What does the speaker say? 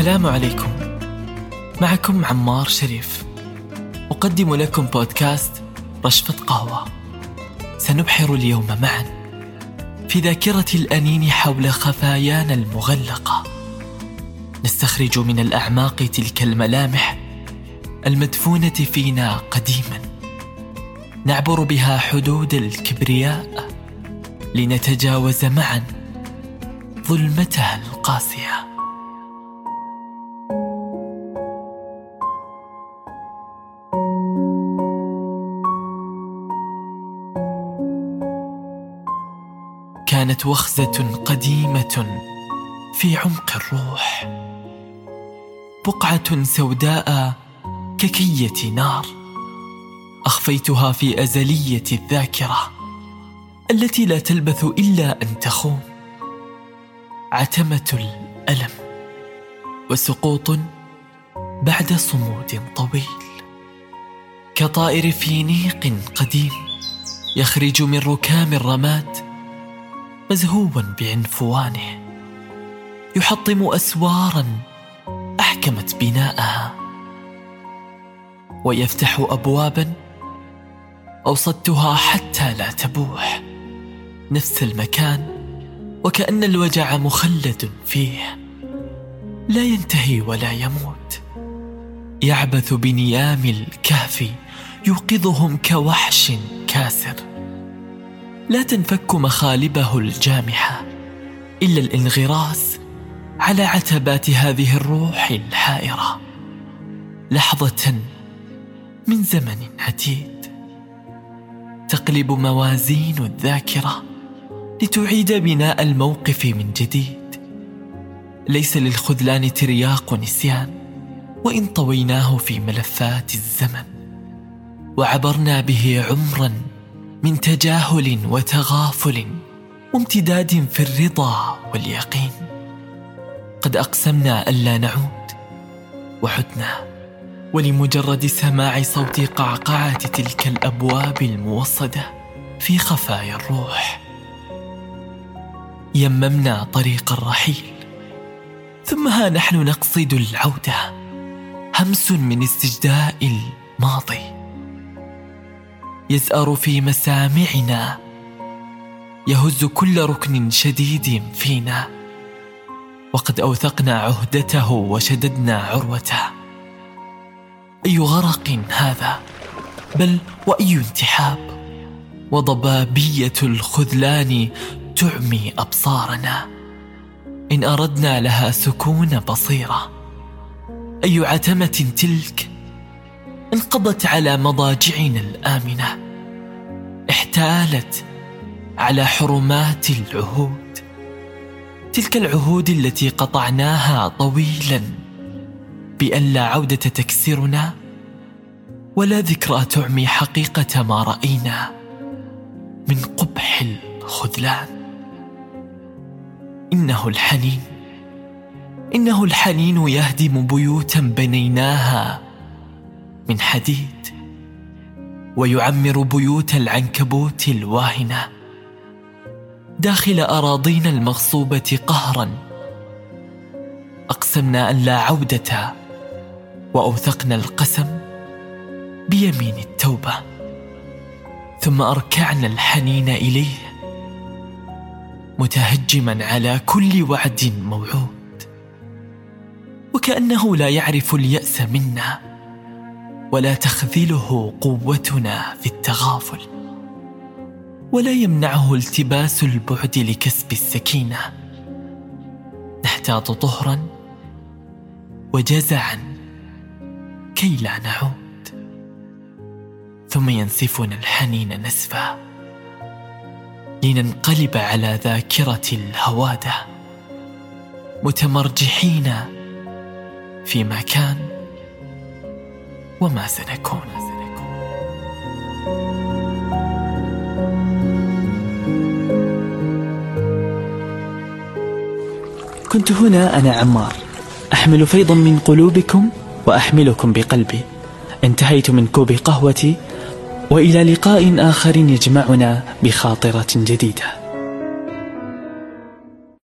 السلام عليكم. معكم عمار شريف. أقدم لكم بودكاست رشفة قهوة. سنبحر اليوم معا في ذاكرة الأنين حول خفايانا المغلقة. نستخرج من الأعماق تلك الملامح المدفونة فينا قديما. نعبر بها حدود الكبرياء لنتجاوز معا ظلمتها القاسية. كانت وخزة قديمة في عمق الروح بقعة سوداء ككية نار أخفيتها في أزلية الذاكرة التي لا تلبث إلا أن تخون عتمة الألم وسقوط بعد صمود طويل. كطائر في نيق قديم يخرج من ركام الرماد مزهوا بعنفوانه يحطم اسوارا أحكمت بناءها. ويفتح ابوابا أوصدتها حتى لا تبوح. نفس المكان وكأن الوجع مخلد فيه. لا ينتهي ولا يموت. يعبث بنيام الكهف يوقظهم كوحش كاسر. لا تنفك مخالبه الجامحة إلا الانغراس على عتبات هذه الروح الحائرة لحظة من زمن عتيد. تقلب موازين الذاكرة لتعيد بناء الموقف من جديد. ليس للخذلان ترياق نسيان وإن طويناه في ملفات الزمن وعبرنا به عمرا من تجاهل وتغافل وامتداد في الرضا واليقين. قد أقسمنا ألا نعود وعدنا ولمجرد سماع صوت قعقعة تلك الأبواب الموصدة في خفايا الروح. يممنا طريق الرحيل ثم ها نحن نقصد العودة همس من استجداء الماضي. يزأر في مسامعنا. يهز كل ركن شديد فينا. وقد أوثقنا عهدته وشددنا عروته. أي غرق هذا؟ بل وأي انتحاب؟ وضبابية الخذلان تعمي أبصارنا. إن أردنا لها سكون بصيرة. أي عتمة تلك انقضت على مضاجعنا الآمنة احتالت على حرمات العهود. تلك العهود التي قطعناها طويلا بأن لا عودة تكسرنا ولا ذكرى تعمي حقيقة ما رأينا من قبح الخذلان. إنه الحنين إنه الحنين يهدم بيوتا بنيناها من حديد ويعمر بيوت العنكبوت الواهنة داخل اراضينا المغصوبة قهرا. أقسمنا أن لا عودة وأوثقنا القسم بيمين التوبة. ثم أركعنا الحنين إليه متهجما على كل وعد موعود. وكأنه لا يعرف اليأس منا. ولا تخذله قوتنا في التغافل. ولا يمنعه التباس البعد لكسب السكينة. نحتاط طهرا وجزعا كي لا نعود. ثم ينسفنا الحنين نسفا. لننقلب على ذاكرة الهوادة. متمرجحين فيما كان. وما سنكون. كنت هنا أنا عمار. أحمل فيضا من قلوبكم وأحملكم بقلبي. انتهيت من كوب قهوتي وإلى لقاء آخر يجمعنا بخاطرة جديدة.